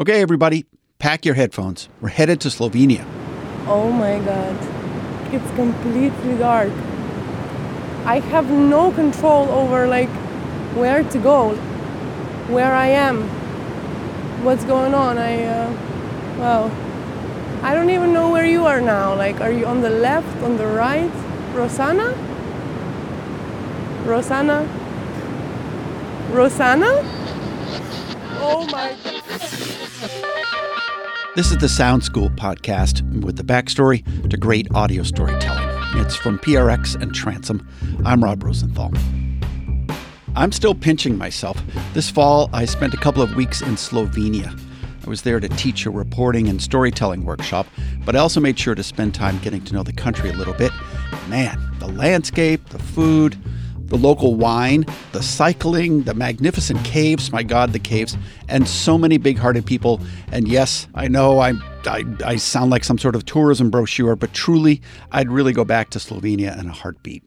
Okay, everybody, pack your headphones. We're headed to Slovenia. Oh my god. It's completely dark. I have no control over like where to go, where I am, what's going on. I uh, well, I don't even know where you are now. Like are you on the left, on the right? Rosanna? Rosanna? Rosanna? Oh my. This is the Sound School podcast with the backstory to great audio storytelling. It's from PRX and Transom. I'm Rob Rosenthal. I'm still pinching myself. This fall, I spent a couple of weeks in Slovenia. I was there to teach a reporting and storytelling workshop, but I also made sure to spend time getting to know the country a little bit. Man, the landscape, the food, the local wine, the cycling, the magnificent caves, my God, the caves, and so many big hearted people. And yes, I know I'm, I, I sound like some sort of tourism brochure, but truly, I'd really go back to Slovenia in a heartbeat.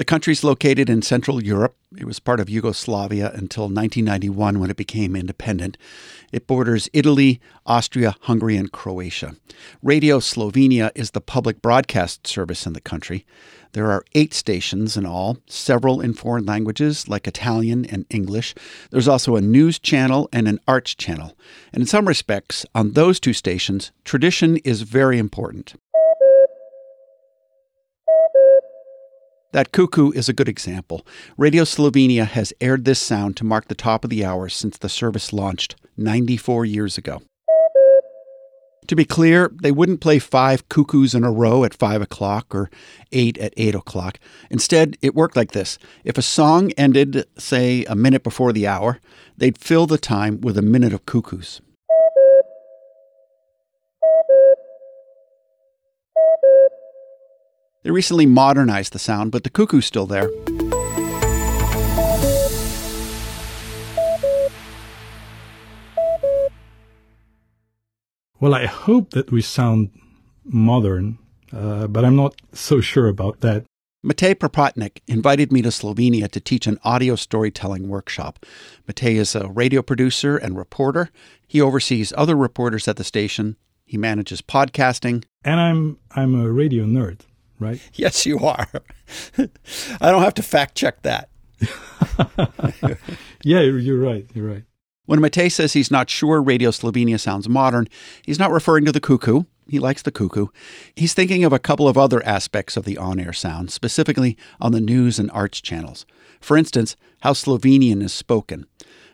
The country's located in Central Europe. It was part of Yugoslavia until 1991 when it became independent. It borders Italy, Austria, Hungary, and Croatia. Radio Slovenia is the public broadcast service in the country. There are eight stations in all, several in foreign languages like Italian and English. There's also a news channel and an arts channel. And in some respects, on those two stations, tradition is very important. That cuckoo is a good example. Radio Slovenia has aired this sound to mark the top of the hour since the service launched 94 years ago. To be clear, they wouldn't play five cuckoos in a row at 5 o'clock or eight at 8 o'clock. Instead, it worked like this. If a song ended, say, a minute before the hour, they'd fill the time with a minute of cuckoos. They recently modernized the sound, but the cuckoo's still there. Well, I hope that we sound modern, uh, but I'm not so sure about that. Matej Propotnik invited me to Slovenia to teach an audio storytelling workshop. Matej is a radio producer and reporter. He oversees other reporters at the station. He manages podcasting. And I'm I'm a radio nerd, right? Yes, you are. I don't have to fact check that. yeah, you're right. You're right. When Matej says he's not sure Radio Slovenia sounds modern, he's not referring to the cuckoo. He likes the cuckoo. He's thinking of a couple of other aspects of the on air sound, specifically on the news and arts channels. For instance, how Slovenian is spoken.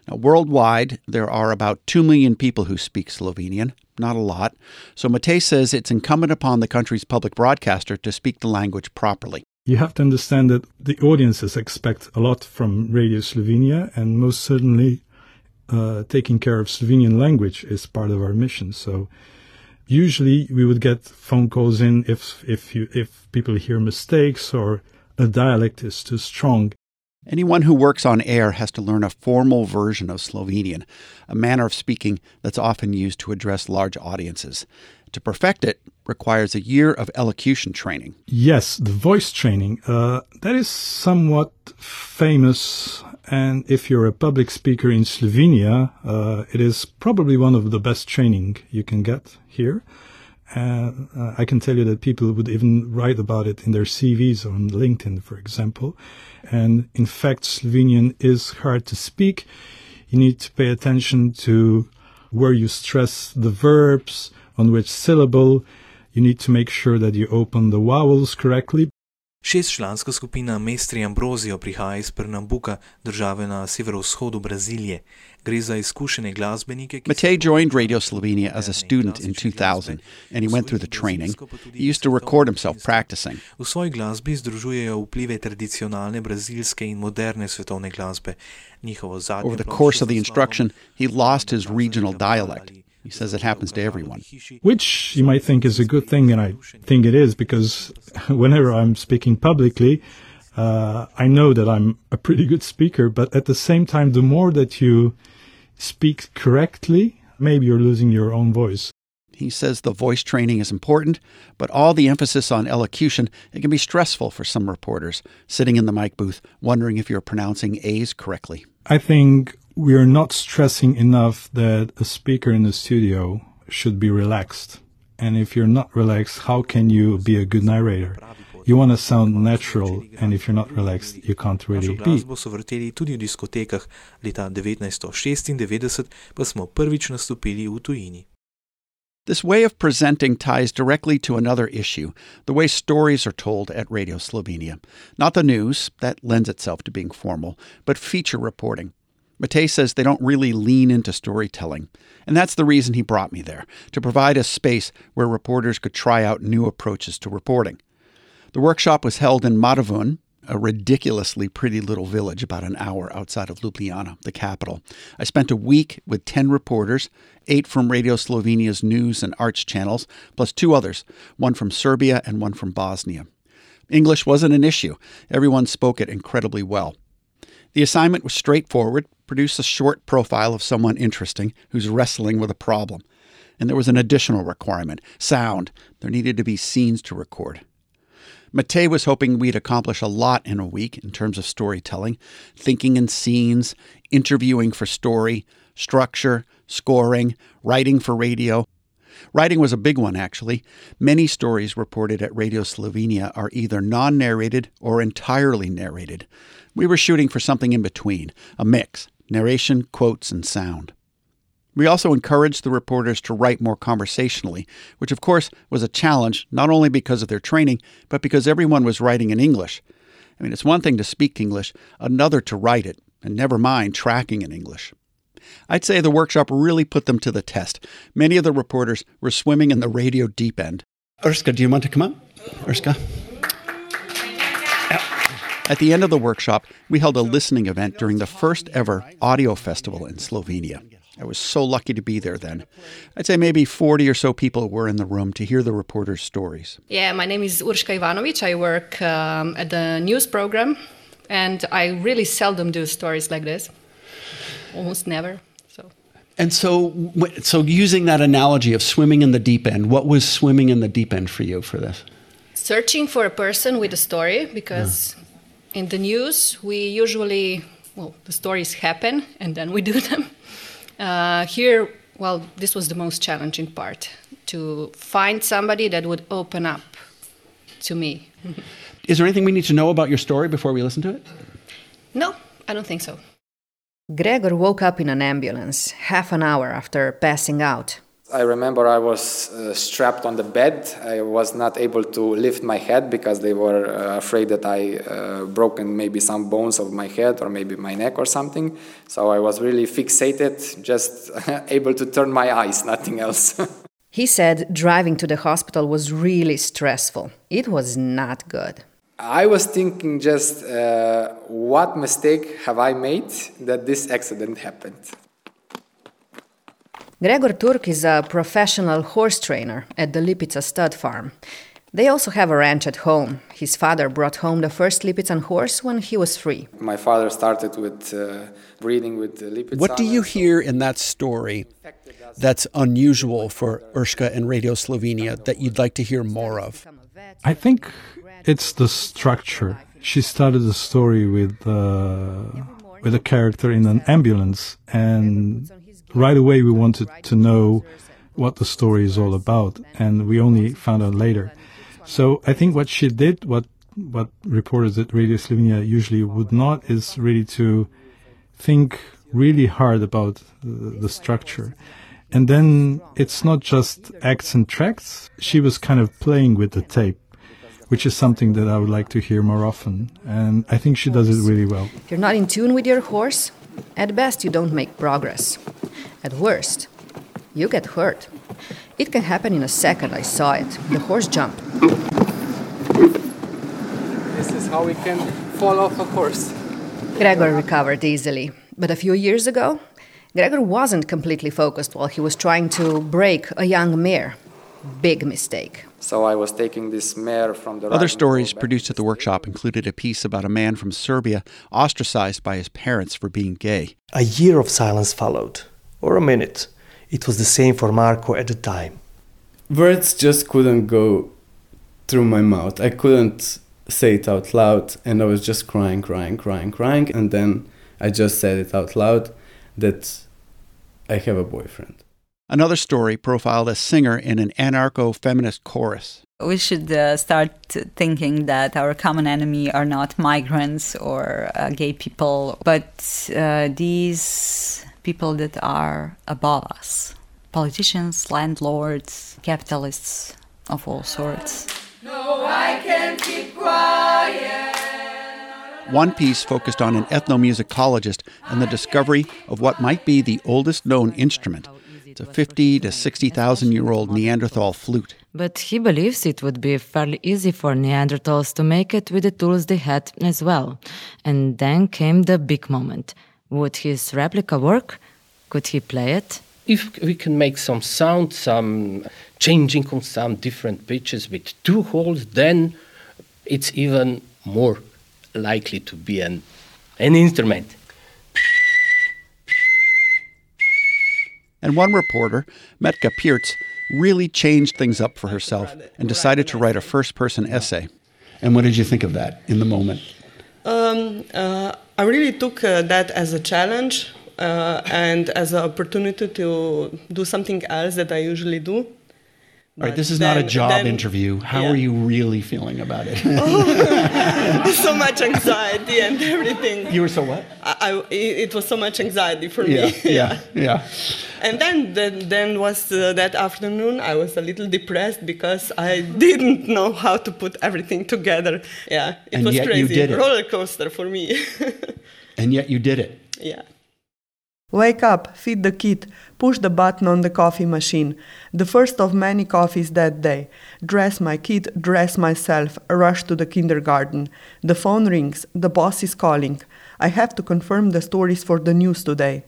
Now, worldwide, there are about 2 million people who speak Slovenian, not a lot. So Matej says it's incumbent upon the country's public broadcaster to speak the language properly. You have to understand that the audiences expect a lot from Radio Slovenia, and most certainly uh, taking care of Slovenian language is part of our mission. So usually we would get phone calls in if if you if people hear mistakes or a dialect is too strong. Anyone who works on air has to learn a formal version of Slovenian, a manner of speaking that's often used to address large audiences. To perfect it requires a year of elocution training. Yes, the voice training. Uh, that is somewhat famous and if you're a public speaker in Slovenia, uh, it is probably one of the best training you can get here. And uh, I can tell you that people would even write about it in their CVs on LinkedIn, for example. And in fact, Slovenian is hard to speak. You need to pay attention to where you stress the verbs, on which syllable. You need to make sure that you open the vowels correctly Šestčlanska skupina Mestri Ambrozio prihaja iz Pernambuka, države na severovzhodu Brazilije. Gre za izkušene glasbenike. Matej joined Radio Slovenia as a student in 2000 and he went through the training. He used to record himself practicing. V svoji glasbi združujejo vplive tradicionalne brazilske in moderne svetovne glasbe. Njihovo zadnje Over the course of the instruction, he lost his regional dialect. He says it happens to everyone. Which you might think is a good thing, and I think it is because whenever I'm speaking publicly, uh, I know that I'm a pretty good speaker, but at the same time, the more that you speak correctly, maybe you're losing your own voice. He says the voice training is important, but all the emphasis on elocution, it can be stressful for some reporters, sitting in the mic booth, wondering if you're pronouncing A's correctly. I think we are not stressing enough that a speaker in the studio should be relaxed. And if you're not relaxed, how can you be a good narrator? You want to sound natural, and if you're not relaxed, you can't really be. so vrteli tudi v diskotekah. Leta 1996 pa smo prvič nastopili v tujini. This way of presenting ties directly to another issue the way stories are told at Radio Slovenia. Not the news, that lends itself to being formal, but feature reporting. Matej says they don't really lean into storytelling, and that's the reason he brought me there to provide a space where reporters could try out new approaches to reporting. The workshop was held in Matavun, a ridiculously pretty little village about an hour outside of Ljubljana, the capital. I spent a week with 10 reporters, eight from Radio Slovenia's news and arts channels, plus two others, one from Serbia and one from Bosnia. English wasn't an issue. Everyone spoke it incredibly well. The assignment was straightforward produce a short profile of someone interesting who's wrestling with a problem. And there was an additional requirement sound. There needed to be scenes to record. Matej was hoping we'd accomplish a lot in a week in terms of storytelling, thinking in scenes, interviewing for story, structure, scoring, writing for radio. Writing was a big one, actually. Many stories reported at Radio Slovenia are either non narrated or entirely narrated. We were shooting for something in between, a mix narration, quotes, and sound. We also encouraged the reporters to write more conversationally, which of course was a challenge not only because of their training, but because everyone was writing in English. I mean, it's one thing to speak English, another to write it, and never mind tracking in English. I'd say the workshop really put them to the test. Many of the reporters were swimming in the radio deep end. Urska, do you want to come up? Urska? At the end of the workshop, we held a listening event during the first ever audio festival in Slovenia. I was so lucky to be there then. I'd say maybe 40 or so people were in the room to hear the reporters' stories. Yeah, my name is Urška Ivanovic. I work um, at the news program, and I really seldom do stories like this. Almost never. So. And so, so using that analogy of swimming in the deep end, what was swimming in the deep end for you for this? Searching for a person with a story because yeah in the news, we usually, well, the stories happen and then we do them. Uh, here, well, this was the most challenging part to find somebody that would open up to me. Is there anything we need to know about your story before we listen to it? No, I don't think so. Gregor woke up in an ambulance half an hour after passing out. I remember I was uh, strapped on the bed. I was not able to lift my head because they were uh, afraid that I uh, broken maybe some bones of my head or maybe my neck or something. So I was really fixated, just able to turn my eyes, nothing else. he said driving to the hospital was really stressful. It was not good. I was thinking just uh, what mistake have I made that this accident happened. Gregor Turk is a professional horse trainer at the Lipica stud farm. They also have a ranch at home. His father brought home the first Lipizzan horse when he was three. My father started with uh, breeding with Lipica. What do you hear in that story that's unusual for Urška and Radio Slovenia that you'd like to hear more of? I think it's the structure. She started the story with uh, with a character in an ambulance and right away we wanted to know what the story is all about, and we only found out later. So I think what she did, what what reporters at Radio Slovenia usually would not, is really to think really hard about the, the structure. And then it's not just acts and tracks. She was kind of playing with the tape, which is something that I would like to hear more often. And I think she does it really well. If you're not in tune with your horse, at best you don't make progress. At worst, you get hurt. It can happen in a second, I saw it. The horse jumped. This is how we can fall off a horse. Gregor recovered easily, but a few years ago, Gregor wasn't completely focused while he was trying to break a young mare. Big mistake. So I was taking this mare from the. Other stories produced at the workshop included a piece about a man from Serbia ostracized by his parents for being gay. A year of silence followed or a minute. It was the same for Marco at the time. Words just couldn't go through my mouth. I couldn't say it out loud, and I was just crying, crying, crying, crying. And then I just said it out loud that I have a boyfriend. Another story profiled a singer in an anarcho feminist chorus. We should uh, start thinking that our common enemy are not migrants or uh, gay people, but uh, these people that are above us politicians, landlords, capitalists of all sorts. No, I can't keep quiet. One piece focused on an ethnomusicologist and the discovery of what might be the oldest known instrument. It's a 50 to 60,000 year old Neanderthal flute. But he believes it would be fairly easy for Neanderthals to make it with the tools they had as well. And then came the big moment. Would his replica work? Could he play it? If we can make some sound, some changing on some different pitches with two holes, then it's even more likely to be an, an instrument. And one reporter, Metka Pirc, really changed things up for herself and decided to write a first person essay. And what did you think of that in the moment? Um, uh, I really took uh, that as a challenge uh, and as an opportunity to do something else that I usually do. All right, this is then, not a job then, interview. How yeah. are you really feeling about it? oh, so much anxiety and everything. You were so what? I, I it was so much anxiety for yeah, me. yeah, yeah. And then, then, then was uh, that afternoon. I was a little depressed because I didn't know how to put everything together. Yeah, it and was crazy. You did it. Roller coaster for me. and yet you did it. Yeah. Wake up, feed the kid, push the button on the coffee machine. The first of many coffees that day. Dress my kid, dress myself, rush to the kindergarten. The phone rings, the boss is calling. I have to confirm the stories for the news today.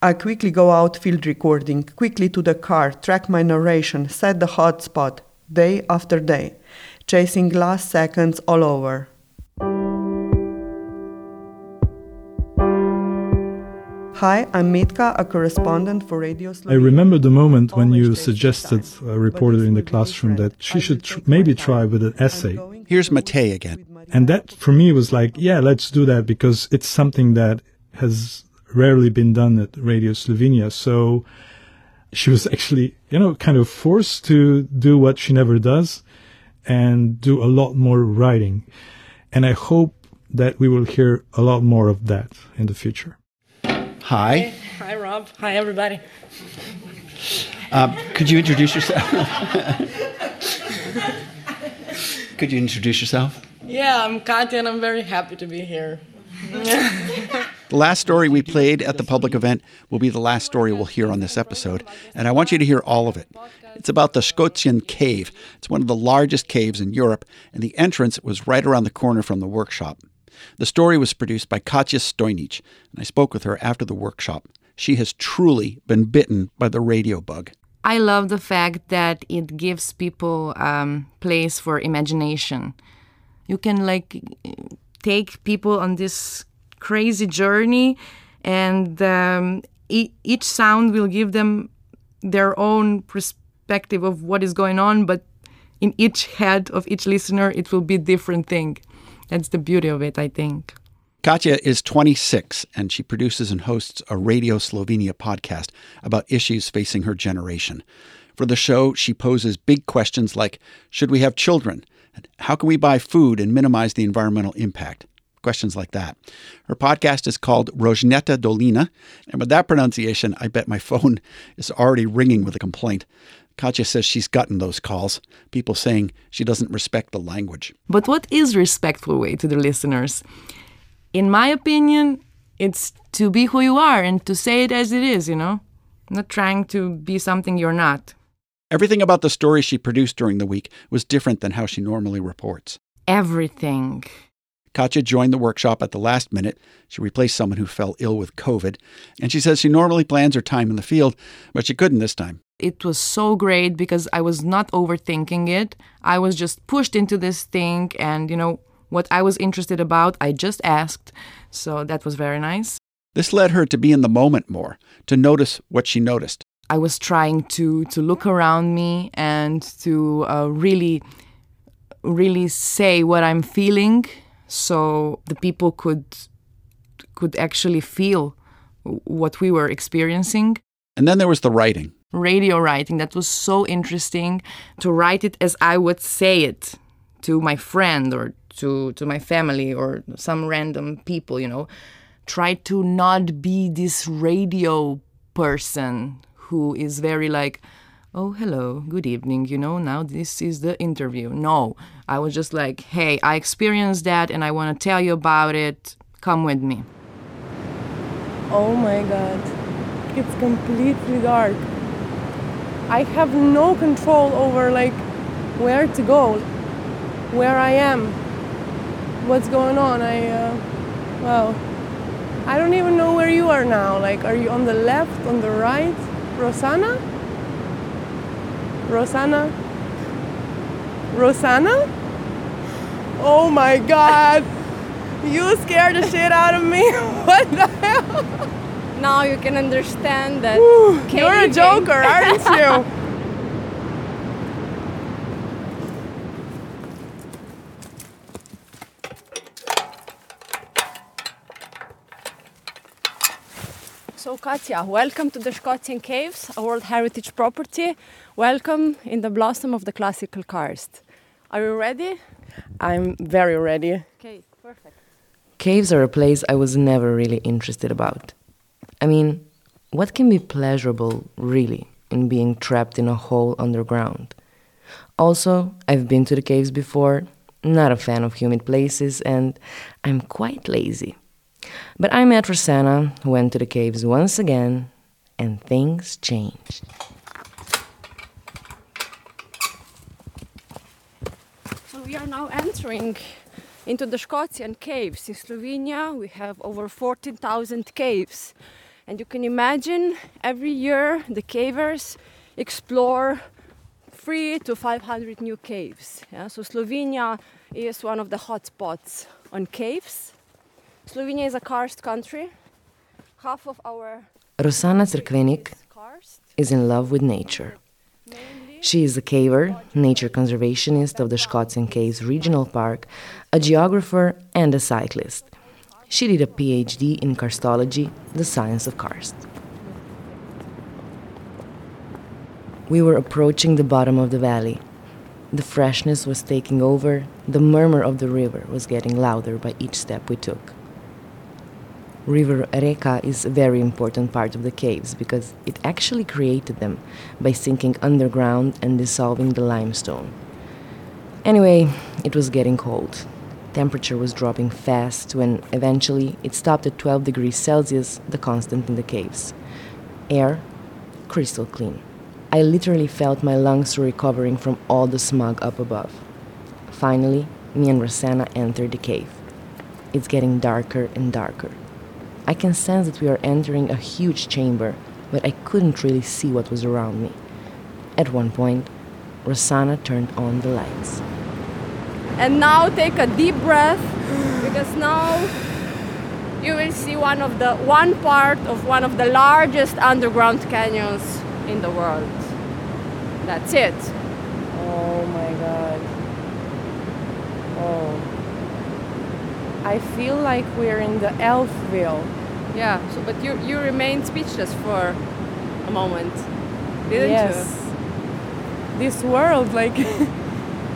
I quickly go out field recording, quickly to the car, track my narration, set the hotspot, day after day, chasing last seconds all over. Hi, I'm Metka, a correspondent for Radio Slovenia. I remember the moment when you suggested a reporter in the classroom that she should tr- maybe try with an essay. Here's Matej again. And that for me was like, yeah, let's do that because it's something that has rarely been done at Radio Slovenia. So she was actually, you know, kind of forced to do what she never does and do a lot more writing. And I hope that we will hear a lot more of that in the future. Hi. Hi, Rob. Hi, everybody. Uh, could you introduce yourself? could you introduce yourself? Yeah, I'm Katya and I'm very happy to be here. the last story we played at the public event will be the last story we'll hear on this episode, and I want you to hear all of it. It's about the Škocjan Cave. It's one of the largest caves in Europe, and the entrance was right around the corner from the workshop. The story was produced by Katya Stojnic, and I spoke with her after the workshop. She has truly been bitten by the radio bug. I love the fact that it gives people um, place for imagination. You can like take people on this crazy journey, and um, e- each sound will give them their own perspective of what is going on, but in each head of each listener, it will be different thing. That's the beauty of it, I think. Katya is 26 and she produces and hosts a Radio Slovenia podcast about issues facing her generation. For the show, she poses big questions like Should we have children? And how can we buy food and minimize the environmental impact? Questions like that. Her podcast is called Rojneta Dolina, and with that pronunciation, I bet my phone is already ringing with a complaint. Katya says she's gotten those calls, people saying she doesn't respect the language. But what is respectful way to the listeners? In my opinion, it's to be who you are and to say it as it is, you know? Not trying to be something you're not. Everything about the story she produced during the week was different than how she normally reports. Everything. Katya joined the workshop at the last minute. She replaced someone who fell ill with COVID. And she says she normally plans her time in the field, but she couldn't this time. It was so great because I was not overthinking it. I was just pushed into this thing, and you know, what I was interested about, I just asked. So that was very nice. This led her to be in the moment more, to notice what she noticed. I was trying to to look around me and to uh, really, really say what I'm feeling so the people could could actually feel what we were experiencing. And then there was the writing. Radio writing that was so interesting to write it as I would say it to my friend or to to my family or some random people, you know. Try to not be this radio person who is very like oh hello good evening you know now this is the interview. No i was just like hey i experienced that and i want to tell you about it. Come with me. Oh my god. It's completely dark i have no control over like where to go where i am what's going on i uh, well i don't even know where you are now like are you on the left on the right rosanna Rosanna? Rosanna? Oh my god! You scared the shit out of me. what the hell? Now you can understand that. You're a joker, aren't you? So, Katya, welcome to the Škocjan Caves, a World Heritage Property. Welcome in the blossom of the classical karst. Are you ready? I'm very ready. Okay, perfect. Caves are a place I was never really interested about. I mean, what can be pleasurable, really, in being trapped in a hole underground? Also, I've been to the caves before, not a fan of humid places, and I'm quite lazy. But I met Rosanna, who went to the caves once again, and things changed. So we are now entering into the Škocjan caves. In Slovenia, we have over 14,000 caves. And you can imagine every year the cavers explore three to 500 new caves. Yeah? So Slovenia is one of the hotspots on caves. Slovenia is a karst country. Half of our Rosana Cerkvenik is in love with nature. She is a caver, nature conservationist of the Škocjan Caves Regional Park, a geographer, and a cyclist. She did a PhD in karstology, the science of karst. We were approaching the bottom of the valley. The freshness was taking over, the murmur of the river was getting louder by each step we took. River Reka is a very important part of the caves because it actually created them by sinking underground and dissolving the limestone. Anyway, it was getting cold. Temperature was dropping fast when eventually it stopped at 12 degrees Celsius, the constant in the caves. Air, crystal clean. I literally felt my lungs were recovering from all the smog up above. Finally, me and Rosanna entered the cave. It's getting darker and darker. I can sense that we are entering a huge chamber, but I couldn't really see what was around me. At one point, Rosanna turned on the lights. And now take a deep breath because now you will see one of the one part of one of the largest underground canyons in the world. That's it. Oh my god. Oh. I feel like we're in the Elfville. Yeah, so but you you remained speechless for a moment, didn't yes. you? This world, like,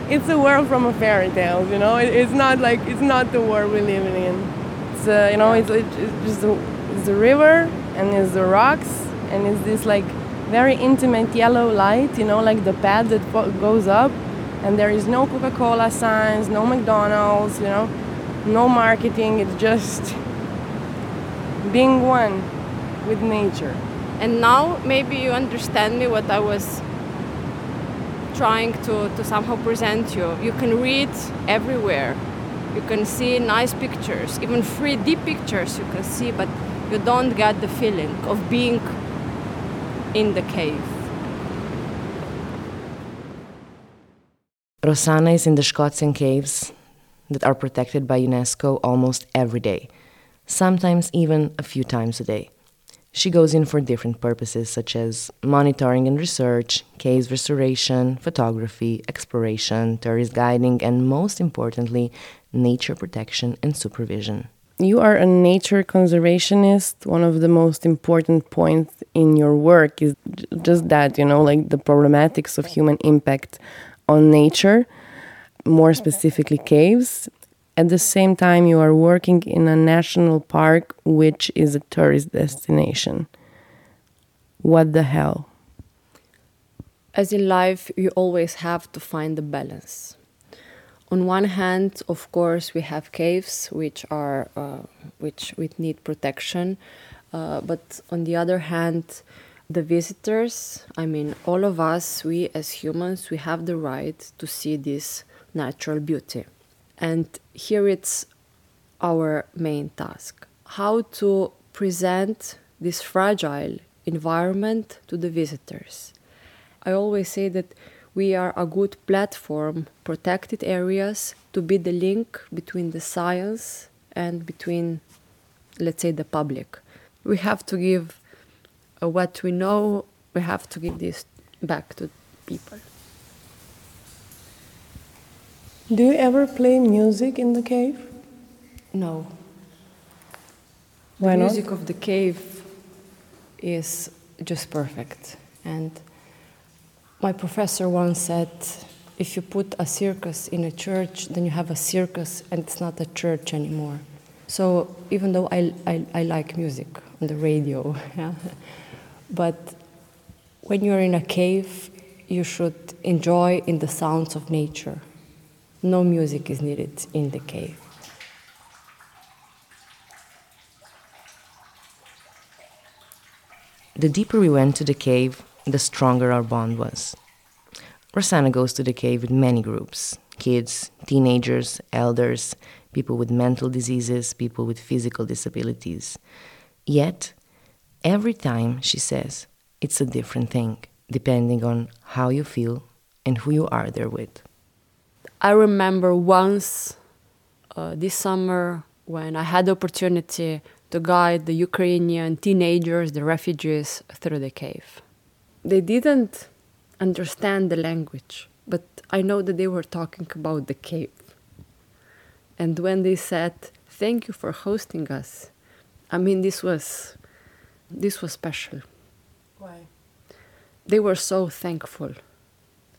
it's a world from a fairy tale. You know, it, it's not like it's not the world we're living in. It's uh, you know, it's, it's just the, it's the river and it's the rocks and it's this like very intimate yellow light. You know, like the pad that goes up, and there is no Coca-Cola signs, no McDonald's. You know, no marketing. It's just being one with nature. And now maybe you understand me what I was trying to, to somehow present you. You can read everywhere. You can see nice pictures, even 3D pictures you can see, but you don't get the feeling of being in the cave. Rosanna is in the Škocjan caves that are protected by UNESCO almost every day sometimes even a few times a day. She goes in for different purposes such as monitoring and research, case restoration, photography, exploration, tourist guiding, and most importantly, nature protection and supervision. you are a nature conservationist. One of the most important points in your work is just that, you know, like the problematics of human impact on nature, more specifically caves. At the same time, you are working in a national park, which is a tourist destination. What the hell? As in life, you always have to find the balance on one hand, of course, we have caves which are uh, which which need protection, uh, but on the other hand, the visitors, I mean, all of us, we as humans, we have the right to see this natural beauty, and here it's our main task: how to present this fragile environment to the visitors. I always say that we are a good platform, protected areas, to be the link between the science and between, let's say, the public. We have to give uh, what we know, we have to give this back to people. Do you ever play music in the cave? No. Why the not? music of the cave is just perfect and my professor once said, if you put a circus in a church, then you have a circus and it's not a church anymore. So even though I, I, I like music on the radio, yeah, but when you're in a cave, you should enjoy in the sounds of nature. No music is needed in the cave. The deeper we went to the cave, the stronger our bond was. Rosanna goes to the cave with many groups kids, teenagers, elders, people with mental diseases, people with physical disabilities. Yet, every time, she says, it's a different thing, depending on how you feel and who you are there with. I remember once uh, this summer when I had the opportunity to guide the Ukrainian teenagers, the refugees, through the cave they didn't understand the language, but I know that they were talking about the cave. And when they said, "Thank you for hosting us," I mean, this was this was special. Why? They were so thankful,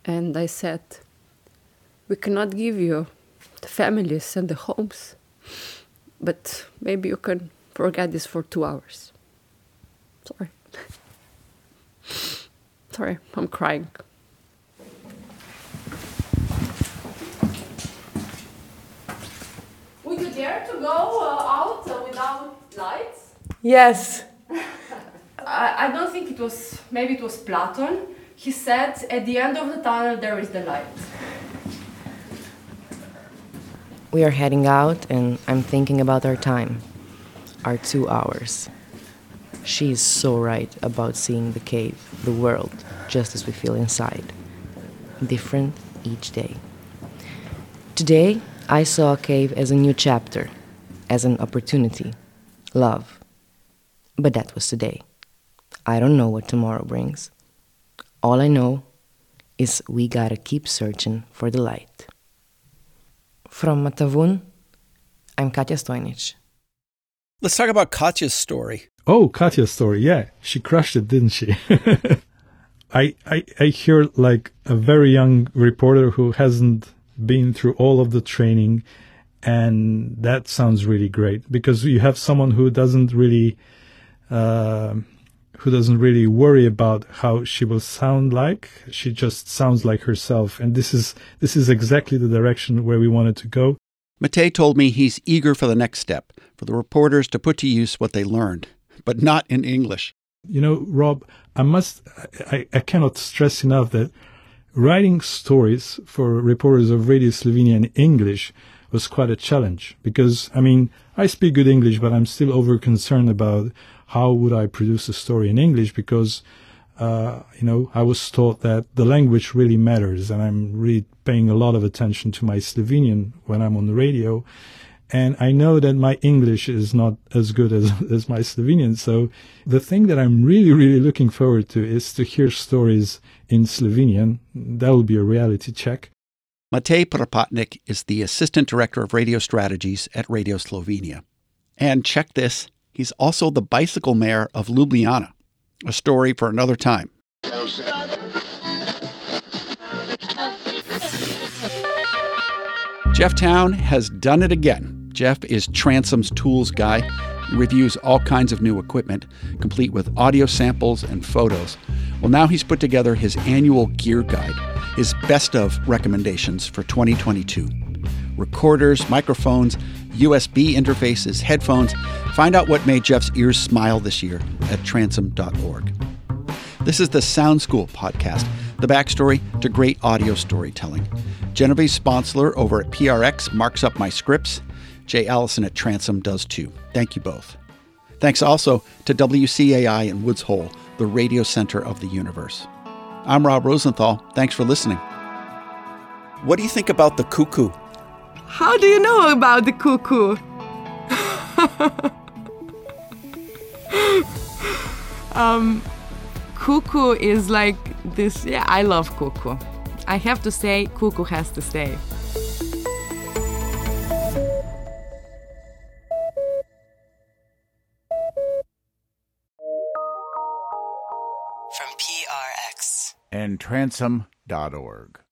and I said, "We cannot give you the families and the homes, but maybe you can forget this for two hours." Sorry. Sorry, I'm crying. Would you dare to go uh, out uh, without lights? Yes. I, I don't think it was, maybe it was Platon. He said, at the end of the tunnel, there is the light. We are heading out, and I'm thinking about our time, our two hours. She is so right about seeing the cave, the world, just as we feel inside. Different each day. Today, I saw a cave as a new chapter, as an opportunity, love. But that was today. I don't know what tomorrow brings. All I know is we gotta keep searching for the light. From Matavun, I'm Katja Stojnic. Let's talk about Katja's story. Oh, Katja's story. Yeah, she crushed it, didn't she? I, I, I hear like a very young reporter who hasn't been through all of the training. And that sounds really great because you have someone who doesn't really, uh, who doesn't really worry about how she will sound like. She just sounds like herself. And this is, this is exactly the direction where we wanted to go. Matej told me he's eager for the next step, for the reporters to put to use what they learned but not in English. You know, Rob, I must, I, I cannot stress enough that writing stories for reporters of Radio Slovenia in English was quite a challenge because, I mean, I speak good English, but I'm still over concerned about how would I produce a story in English because, uh, you know, I was taught that the language really matters and I'm really paying a lot of attention to my Slovenian when I'm on the radio. And I know that my English is not as good as, as my Slovenian. So the thing that I'm really, really looking forward to is to hear stories in Slovenian. That will be a reality check. Matej Propatnik is the Assistant Director of Radio Strategies at Radio Slovenia. And check this he's also the bicycle mayor of Ljubljana. A story for another time. Jeff Towne has done it again. Jeff is Transom's tools guy. Reviews all kinds of new equipment, complete with audio samples and photos. Well, now he's put together his annual gear guide, his best of recommendations for 2022. Recorders, microphones, USB interfaces, headphones. Find out what made Jeff's ears smile this year at transom.org. This is the Sound School podcast, the backstory to great audio storytelling. Genevieve Sponsler over at PRX marks up my scripts. Jay Allison at Transom does too. Thank you both. Thanks also to WCAI in Woods Hole, the radio center of the universe. I'm Rob Rosenthal. Thanks for listening. What do you think about the cuckoo? How do you know about the cuckoo? um, cuckoo is like this. Yeah, I love cuckoo. I have to say, cuckoo has to stay. From PRX and transom.org.